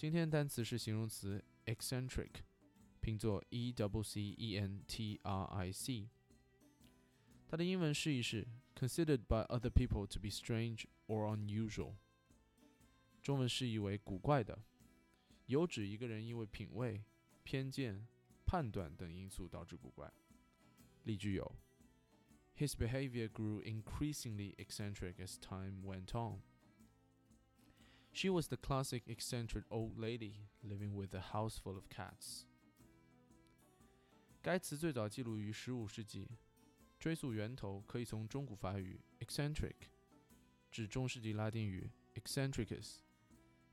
今天单词是形容词 eccentric，拼作 e w c e n t r i c。它的英文释义是 considered by other people to be strange or unusual。中文释义为古怪的，有指一个人因为品味、偏见、判断等因素导致古怪。例句有：His behavior grew increasingly eccentric as time went on. she was the classic eccentric old lady living with a house full of cats. 该词最早记录于15世纪，追溯源头可以从中古法语 eccentric eccentricus，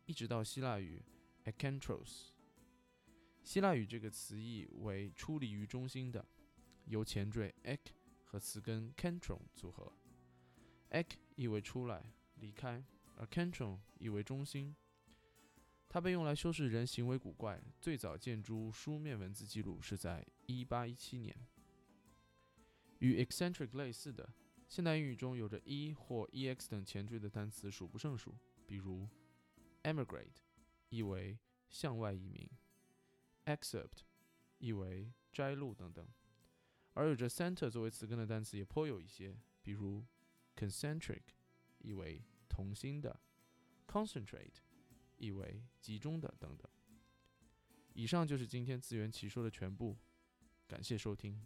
一直到希腊语 ekkentros。希腊语这个词义为出离于中心的，由前缀 ek 和词根 kentron 组合。ek 意为出来、离开。而 kentron 意为中心，它被用来修饰人行为古怪。最早见诸书面文字记录是在1817年。与 eccentric 类似的，现代英语中有着 e 或 ex 等前缀的单词数不胜数，比如 emigrate 意为向外移民，excerpt 意为摘录等等。而有着 center 作为词根的单词也颇有一些，比如 concentric 意为同心的，concentrate，意为集中的等等。以上就是今天自圆其说的全部，感谢收听。